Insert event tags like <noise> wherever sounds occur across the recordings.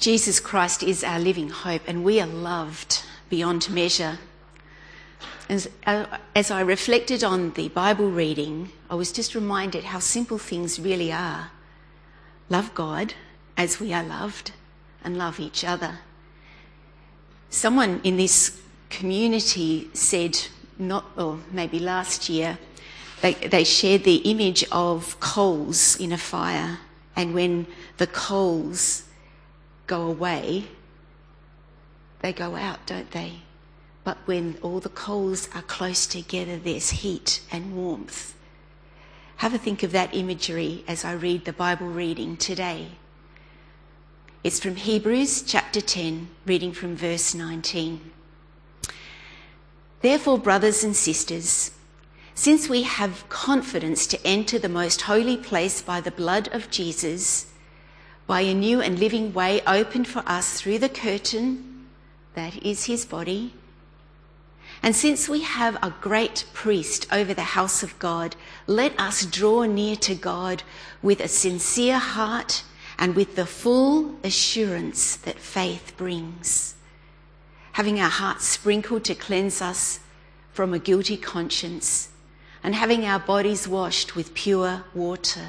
Jesus Christ is our living hope, and we are loved beyond measure. As, uh, as I reflected on the Bible reading, I was just reminded how simple things really are. Love God as we are loved, and love each other. Someone in this community said, not, or maybe last year, they, they shared the image of coals in a fire, and when the coals go away, they go out, don't they? But when all the coals are close together, there's heat and warmth. Have a think of that imagery as I read the Bible reading today. It's from Hebrews chapter 10, reading from verse 19. Therefore, brothers and sisters, since we have confidence to enter the most holy place by the blood of Jesus, by a new and living way opened for us through the curtain, that is his body. And since we have a great priest over the house of God, let us draw near to God with a sincere heart and with the full assurance that faith brings, having our hearts sprinkled to cleanse us from a guilty conscience, and having our bodies washed with pure water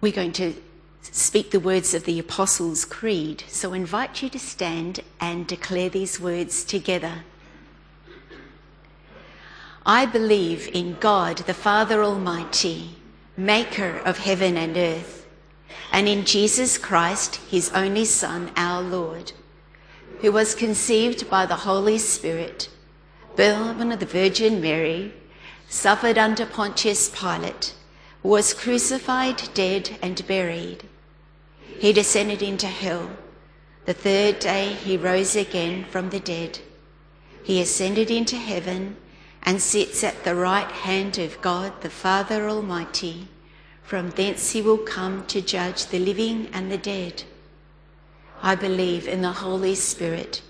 We're going to speak the words of the Apostles' Creed, so I invite you to stand and declare these words together. I believe in God, the Father Almighty, maker of heaven and earth, and in Jesus Christ, his only Son, our Lord, who was conceived by the Holy Spirit, born of the Virgin Mary, suffered under Pontius Pilate was crucified, dead, and buried. He descended into hell. The third day he rose again from the dead. He ascended into heaven and sits at the right hand of God the Father Almighty. From thence he will come to judge the living and the dead. I believe in the Holy Spirit,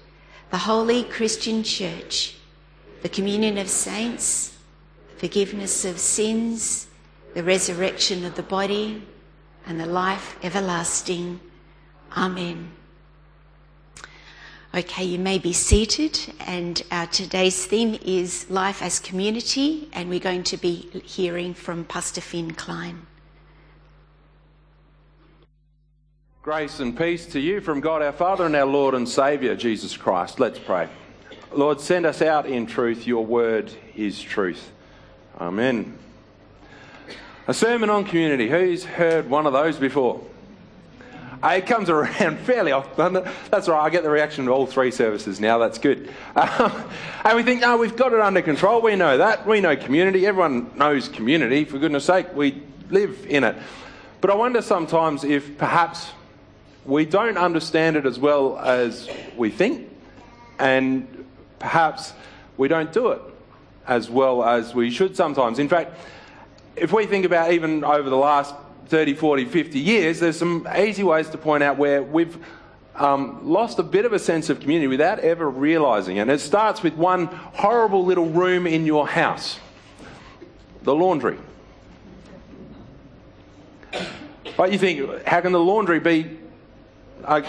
the holy Christian church, the communion of saints, forgiveness of sins, the resurrection of the body, and the life everlasting. Amen. Okay, you may be seated, and our today's theme is Life as Community, and we're going to be hearing from Pastor Fin Klein. Grace and peace to you from God our Father and our Lord and Saviour, Jesus Christ. Let's pray. Lord, send us out in truth. Your word is truth. Amen. A sermon on community. Who's heard one of those before? Uh, it comes <laughs> around fairly often. That's right, I get the reaction of all three services now. That's good. Um, and we think, oh, we've got it under control. We know that. We know community. Everyone knows community. For goodness sake, we live in it. But I wonder sometimes if perhaps we don't understand it as well as we think, and perhaps we don't do it as well as we should sometimes. In fact, if we think about even over the last 30, 40, 50 years, there's some easy ways to point out where we've um, lost a bit of a sense of community without ever realizing it. And it starts with one horrible little room in your house the laundry. But you think, how can the laundry be uh,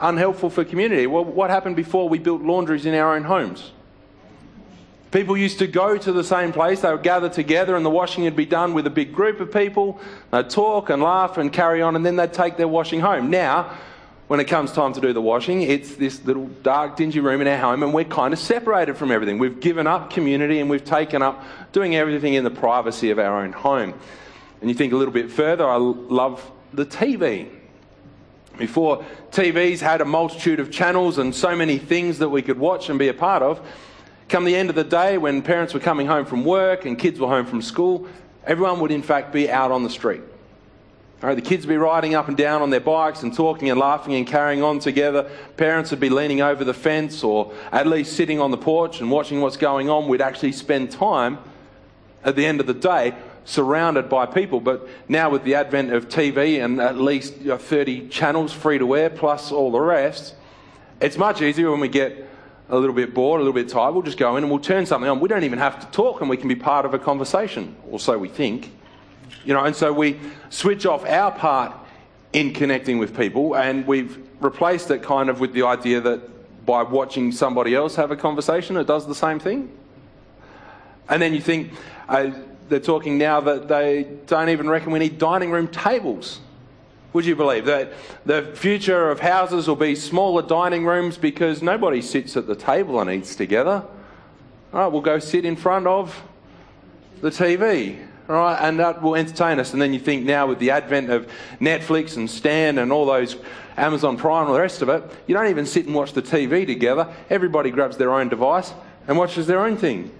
unhelpful for community? Well, what happened before we built laundries in our own homes? People used to go to the same place, they would gather together, and the washing would be done with a big group of people. They'd talk and laugh and carry on, and then they'd take their washing home. Now, when it comes time to do the washing, it's this little dark, dingy room in our home, and we're kind of separated from everything. We've given up community and we've taken up doing everything in the privacy of our own home. And you think a little bit further, I love the TV. Before TVs had a multitude of channels and so many things that we could watch and be a part of, Come the end of the day, when parents were coming home from work and kids were home from school, everyone would in fact be out on the street. All right, the kids would be riding up and down on their bikes and talking and laughing and carrying on together. Parents would be leaning over the fence or at least sitting on the porch and watching what's going on. We'd actually spend time at the end of the day surrounded by people. But now, with the advent of TV and at least 30 channels free to air plus all the rest, it's much easier when we get a little bit bored, a little bit tired. We'll just go in and we'll turn something on. We don't even have to talk and we can be part of a conversation, or so we think. You know, and so we switch off our part in connecting with people and we've replaced it kind of with the idea that by watching somebody else have a conversation, it does the same thing. And then you think, uh, they're talking now that they don't even reckon we need dining room tables. Would you believe that the future of houses will be smaller dining rooms because nobody sits at the table and eats together? All right, we'll go sit in front of the TV. All right, and that will entertain us. And then you think now with the advent of Netflix and Stan and all those Amazon Prime and the rest of it, you don't even sit and watch the TV together. Everybody grabs their own device and watches their own thing.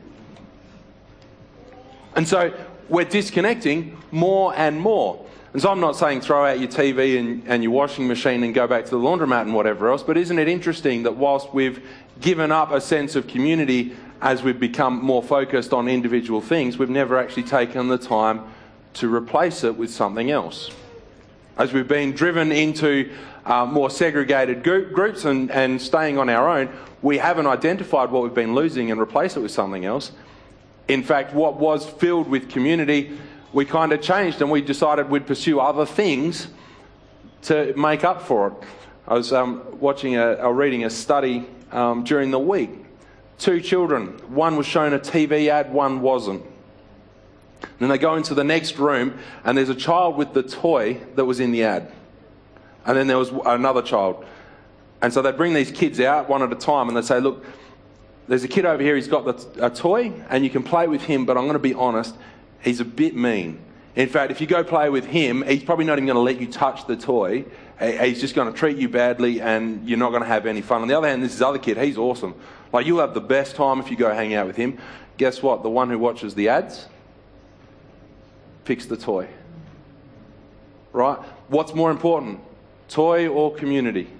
And so we're disconnecting more and more. And so I'm not saying throw out your TV and, and, your washing machine and go back to the laundromat and whatever else, but isn't it interesting that whilst we've given up a sense of community as we've become more focused on individual things, we've never actually taken the time to replace it with something else? As we've been driven into uh, more segregated group, groups and, and staying on our own, we haven't identified what we've been losing and replaced it with something else. In fact, what was filled with community, we kind of changed and we decided we'd pursue other things to make up for it. I was um, watching a, or reading a study um, during the week. Two children, one was shown a TV ad, one wasn't. Then they go into the next room and there's a child with the toy that was in the ad. And then there was another child. And so they bring these kids out one at a time and they say, Look, there's a kid over here, he's got the, a toy, and you can play with him, but I'm going to be honest, he's a bit mean. In fact, if you go play with him, he's probably not even going to let you touch the toy. He's just going to treat you badly, and you're not going to have any fun. On the other hand, this is other kid, he's awesome. Like, you'll have the best time if you go hang out with him. Guess what? The one who watches the ads picks the toy. Right? What's more important, toy or community?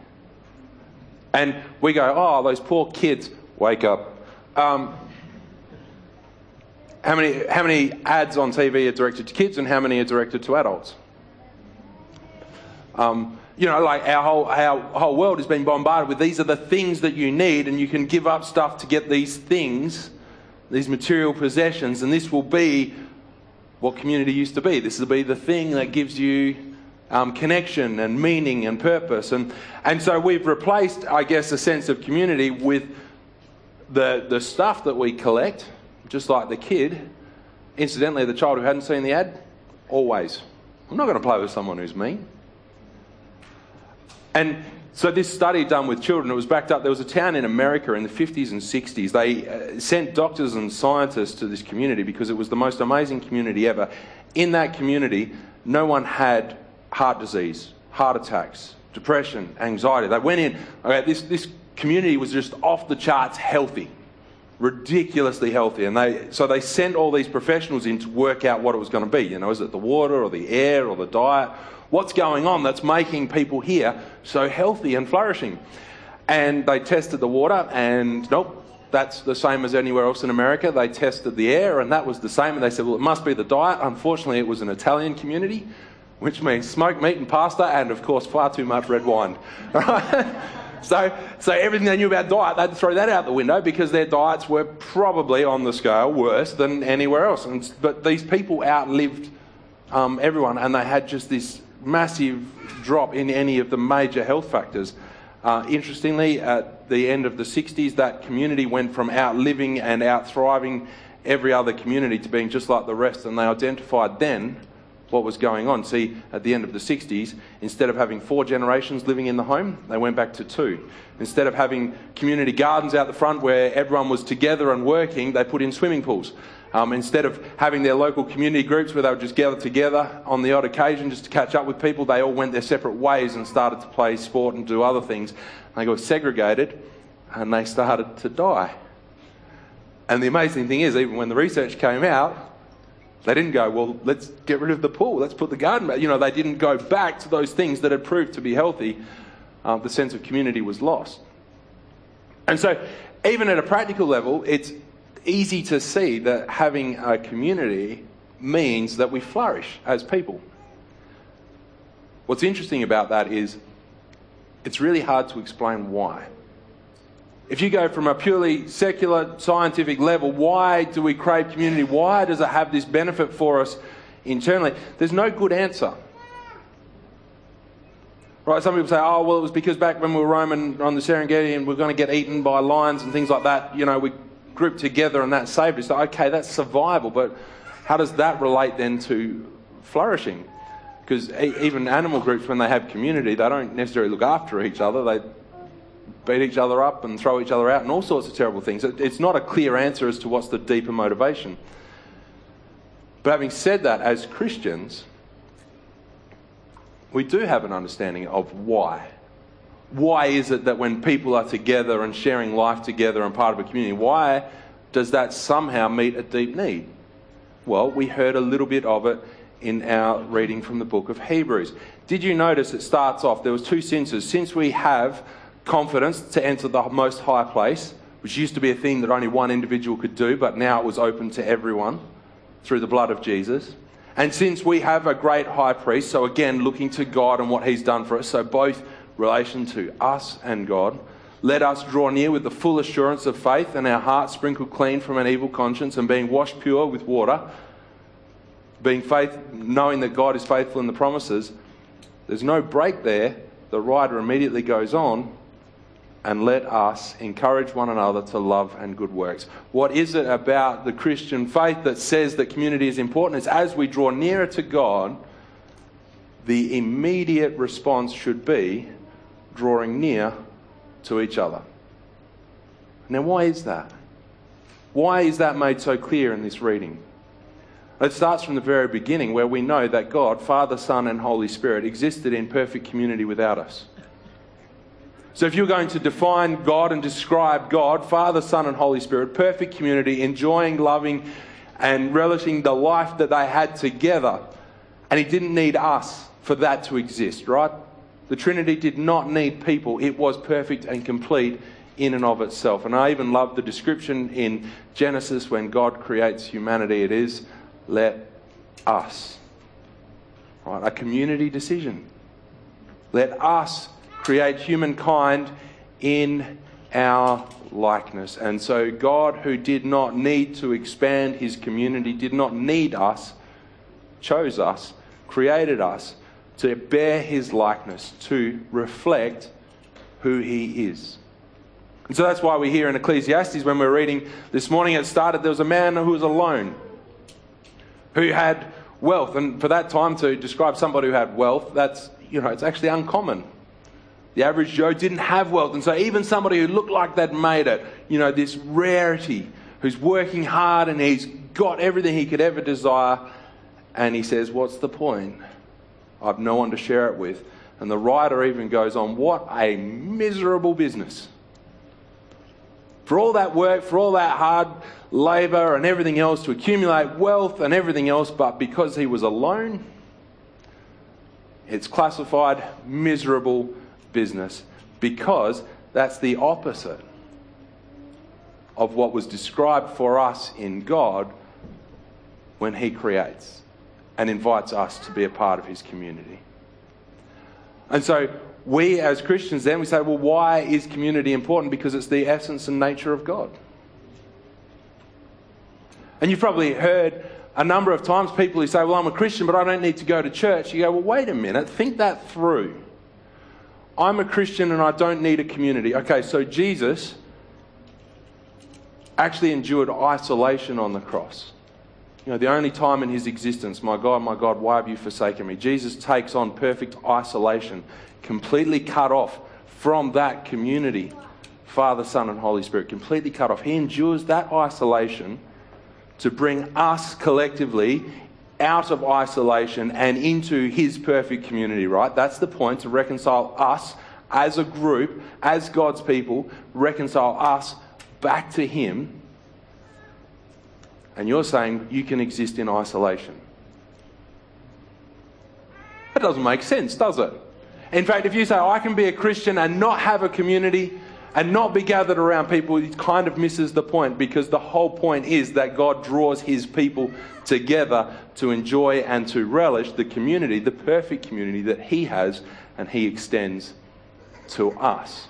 And we go, oh, those poor kids wake up. Um, how many, how many ads on TV are directed to kids and how many are directed to adults? Um, you know, like our whole, our whole world has been bombarded with these are the things that you need, and you can give up stuff to get these things, these material possessions, and this will be what community used to be. This will be the thing that gives you um, connection and meaning and purpose. And, and so we've replaced, I guess, a sense of community with the, the stuff that we collect, just like the kid, incidentally, the child who hadn't seen the ad, always. I'm not going to play with someone who's mean. And so this study done with children, it was backed up. There was a town in America in the 50s and 60s. They uh, sent doctors and scientists to this community because it was the most amazing community ever. In that community, no one had heart disease, heart attacks, depression, anxiety. They went in, okay, this, this community was just off the charts healthy, ridiculously healthy. And they, so they sent all these professionals in to work out what it was going to be. You know, is it the water or the air or the diet? What's going on that's making people here so healthy and flourishing? And they tested the water, and nope, that's the same as anywhere else in America. They tested the air, and that was the same. And they said, well, it must be the diet. Unfortunately, it was an Italian community, which means smoked meat and pasta, and of course, far too much red wine. <laughs> So, so everything they knew about diet, they'd throw that out the window because their diets were probably on the scale worse than anywhere else. And, but these people outlived um, everyone, and they had just this massive drop in any of the major health factors. Uh, interestingly, at the end of the 60s, that community went from outliving and outthriving every other community to being just like the rest, and they identified then what was going on. See, at the end of the 60s, instead of having four generations living in the home, they went back to two. Instead of having community gardens out the front where everyone was together and working, they put in swimming pools. Um, instead of having their local community groups where they would just gather together on the odd occasion just to catch up with people, they all went their separate ways and started to play sport and do other things. They got segregated and they started to die. And the amazing thing is, even when the research came out, They didn't go, well, let's get rid of the pool, let's put the garden back. You know, they didn't go back to those things that had proved to be healthy. Uh, the sense of community was lost. And so, even at a practical level, it's easy to see that having a community means that we flourish as people. What's interesting about that is it's really hard to explain why. If you go from a purely secular scientific level, why do we crave community? Why does it have this benefit for us internally? There's no good answer. Right, some people say, oh, well, it was because back when we were roaming on the Serengeti and we are going to get eaten by lions and things like that, you know, we grouped together and that saved us. Okay, that's survival, but how does that relate then to flourishing? Because even animal groups, when they have community, they don't necessarily look after each other. They beat each other up and throw each other out and all sorts of terrible things. It's not a clear answer as to what's the deeper motivation. But having said that, as Christians, we do have an understanding of why. Why is it that when people are together and sharing life together and part of a community, why does that somehow meet a deep need? Well, we heard a little bit of it in our reading from the book of Hebrews. Did you notice it starts off, there was two senses. Since we have confidence to enter the most high place, which used to be a thing that only one individual could do, but now it was open to everyone through the blood of Jesus. And since we have a great high priest, so again, looking to God and what he's done for us, so both relation to us and God, let us draw near with the full assurance of faith and our hearts sprinkled clean from an evil conscience and being washed pure with water being faith, knowing that God is faithful in the promises, there's no break there. The writer immediately goes on and let us encourage one another to love and good works. What is it about the Christian faith that says that community is important? Is as we draw nearer to God, the immediate response should be drawing near to each other. Now, why is that? Why is that made so clear in this reading? It starts from the very beginning where we know that God, Father, Son, and Holy Spirit existed in perfect community without us. So if you're going to define God and describe God, Father, Son, and Holy Spirit, perfect community, enjoying, loving, and relishing the life that they had together, and He didn't need us for that to exist, right? The Trinity did not need people, it was perfect and complete in and of itself. And I even love the description in Genesis when God creates humanity. It is let us. Right? A community decision. Let us create humankind in our likeness. And so, God, who did not need to expand his community, did not need us, chose us, created us to bear his likeness, to reflect who he is. And so that's why we hear in Ecclesiastes when we're reading this morning, it started there was a man who was alone who had wealth. And for that time to describe somebody who had wealth, that's, you know, it's actually uncommon. The average Joe didn't have wealth. And so even somebody who looked like they'd made it, you know, this rarity, who's working hard and he's got everything he could ever desire, and he says, What's the point? I've no one to share it with. And the writer even goes on, What a miserable business. For all that work, for all that hard labour and everything else to accumulate wealth and everything else, but because he was alone, it's classified miserable business because that's the opposite of what was described for us in God when He creates and invites us to be a part of His community. And so we as Christians then we say, well, why is community important? Because it's the essence and nature of God. And you've probably heard a number of times people who say, Well, I'm a Christian, but I don't need to go to church. You go, Well, wait a minute, think that through. I'm a Christian and I don't need a community. Okay, so Jesus actually endured isolation on the cross. You know, the only time in his existence, my God, my God, why have you forsaken me? Jesus takes on perfect isolation, completely cut off from that community. Father, Son, and Holy Spirit, completely cut off. He endures that isolation to bring us collectively out of isolation and into his perfect community, right? That's the point to reconcile us as a group, as God's people, reconcile us back to him. And you're saying you can exist in isolation. That doesn't make sense, does it? In fact, if you say, I can be a Christian and not have a community and not be gathered around people, it kind of misses the point because the whole point is that God draws his people together to enjoy and to relish the community, the perfect community that he has and he extends to us.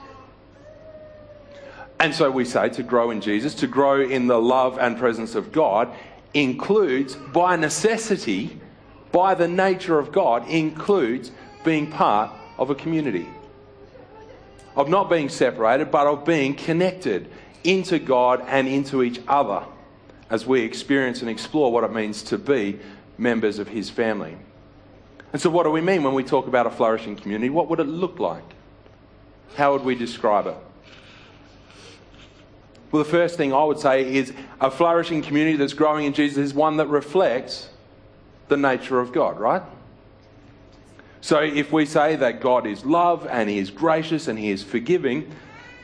And so we say to grow in Jesus, to grow in the love and presence of God, includes, by necessity, by the nature of God, includes being part of a community. Of not being separated, but of being connected into God and into each other as we experience and explore what it means to be members of His family. And so, what do we mean when we talk about a flourishing community? What would it look like? How would we describe it? Well, the first thing I would say is a flourishing community that's growing in Jesus is one that reflects the nature of God, right? So if we say that God is love and He is gracious and He is forgiving,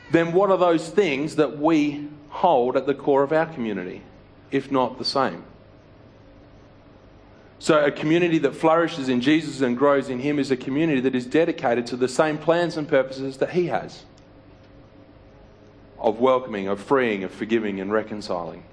then what are those things that we hold at the core of our community, if not the same? So, a community that flourishes in Jesus and grows in Him is a community that is dedicated to the same plans and purposes that He has of welcoming, of freeing, of forgiving, and reconciling.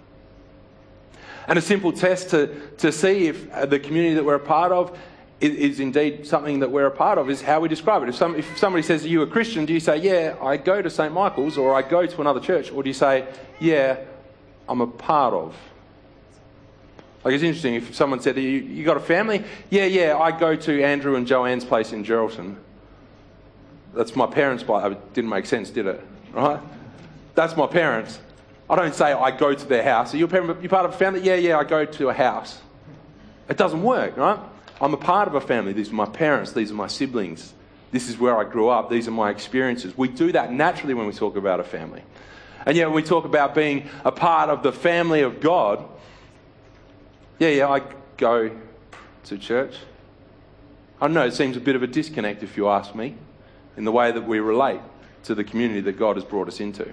And a simple test to, to see if the community that we're a part of is, indeed something that we're a part of is how we describe it. If, some, if somebody says, Are you a Christian? Do you say, Yeah, I go to St. Michael's or I go to another church? Or do you say, Yeah, I'm a part of? Like it's interesting if someone said, you, you got a family? Yeah, yeah, I go to Andrew and Joanne's place in Geraldton. That's my parents' place. It didn't make sense, did it? Right? That's my parents. I don't say I go to their house. Are you, parent, you part of a family? Yeah, yeah, I go to a house. It doesn't work, right? I'm a part of a family. These are my parents. These are my siblings. This is where I grew up. These are my experiences. We do that naturally when we talk about a family. And yet, when we talk about being a part of the family of God, yeah, yeah, I go to church. I know it seems a bit of a disconnect, if you ask me, in the way that we relate to the community that God has brought us into.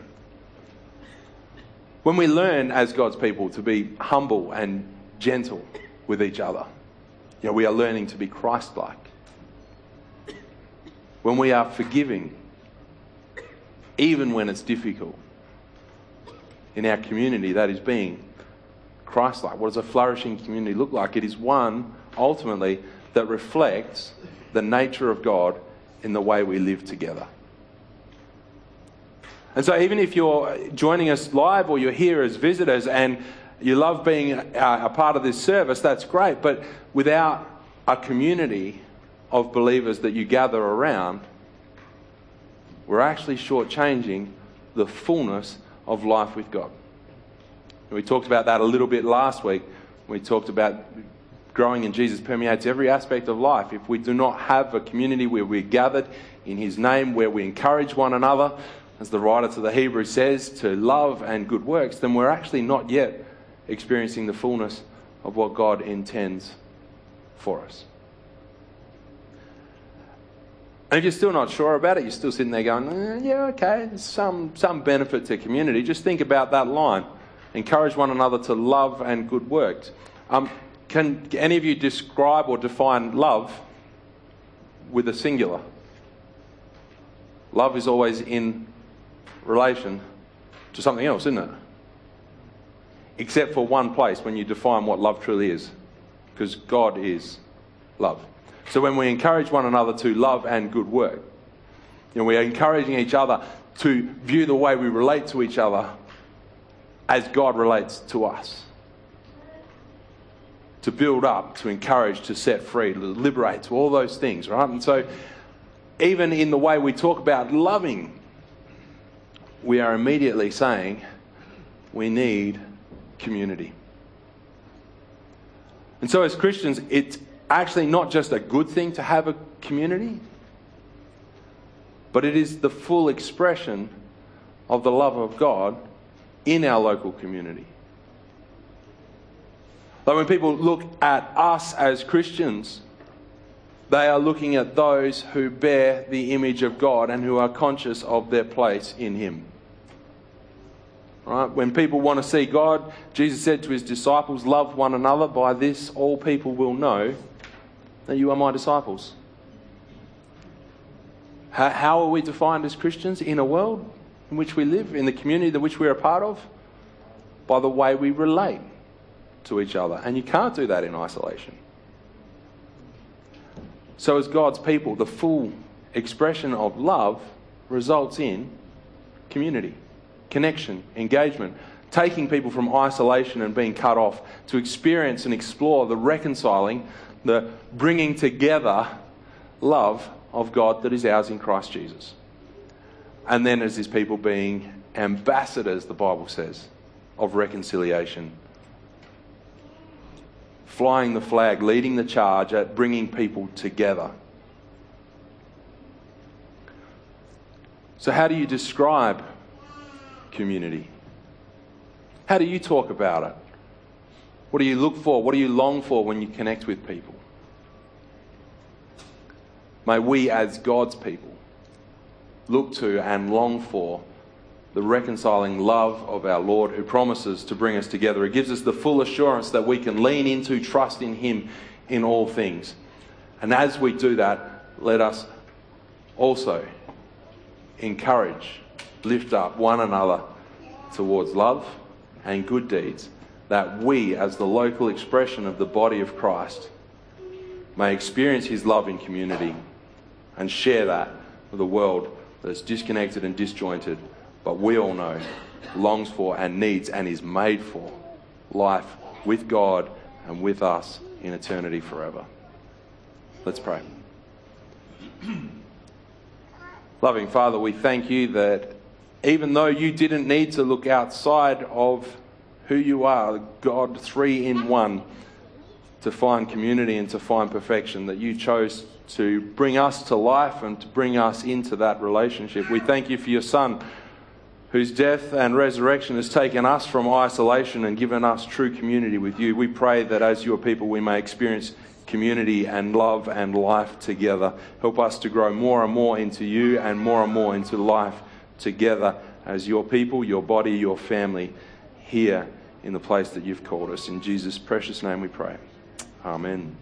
When we learn as God's people to be humble and gentle with each other, you know, we are learning to be Christ like. When we are forgiving, even when it's difficult, in our community, that is being Christ like. What does a flourishing community look like? It is one, ultimately, that reflects the nature of God in the way we live together. And so, even if you're joining us live or you're here as visitors and you love being a, a part of this service, that's great. But without a community of believers that you gather around, we're actually shortchanging the fullness of life with God. And we talked about that a little bit last week. We talked about growing in Jesus permeates every aspect of life. If we do not have a community where we're gathered in His name, where we encourage one another, as the writer to the Hebrews says, to love and good works, then we're actually not yet experiencing the fullness of what God intends for us. And if you're still not sure about it, you're still sitting there going, eh, yeah, okay, some, some benefit to community. Just think about that line. Encourage one another to love and good works. Um, can any of you describe or define love with a singular? Love is always in relation to something else, isn't it? Except for one place when you define what love truly is, because God is love. So when we encourage one another to love and good work, you know, we are encouraging each other to view the way we relate to each other as God relates to us. To build up, to encourage, to set free, to liberate, to all those things, right? And so, even in the way we talk about loving we are immediately saying we need community. And so, as Christians, it's actually not just a good thing to have a community, but it is the full expression of the love of God in our local community. Like when people look at us as Christians, they are looking at those who bear the image of God and who are conscious of their place in Him. Right? When people want to see God, Jesus said to his disciples, Love one another. By this, all people will know that you are my disciples. How, how are we defined as Christians in a world in which we live, in the community in which we're a part of? By the way we relate to each other. And you can't do that in isolation. So, as God's people, the full expression of love results in community connection, engagement, taking people from isolation and being cut off to experience and explore the reconciling, the bringing together love of God that is ours in Christ Jesus. And then as his people being ambassadors, the Bible says, of reconciliation. Flying the flag, leading the charge at bringing people together. So, how do you describe community? How do you talk about it? What do you look for? What do you long for when you connect with people? May we, as God's people, look to and long for the reconciling love of our Lord who promises to bring us together. It gives us the full assurance that we can lean into, trust in Him in all things. And as we do that, let us also encourage lift up one another towards love and good deeds, that we, as the local expression of the body of Christ, may experience his love in community and share that with a world that's disconnected and disjointed, but we all know longs for and needs and is made for life with God and with us in eternity forever. Let's pray. <clears throat> Loving Father, we thank you that even though you didn't need to look outside of who you are, God three in one, to find community and to find perfection, that you chose to bring us to life and to bring us into that relationship. We thank you for your Son, whose death and resurrection has taken us from isolation and given us true community with you. We pray that as your people we may experience community and love and life together. Help us to grow more and more into you and more and more into life together as your people, your body, your family here in the place that you've called us. In Jesus' precious name we pray. Amen.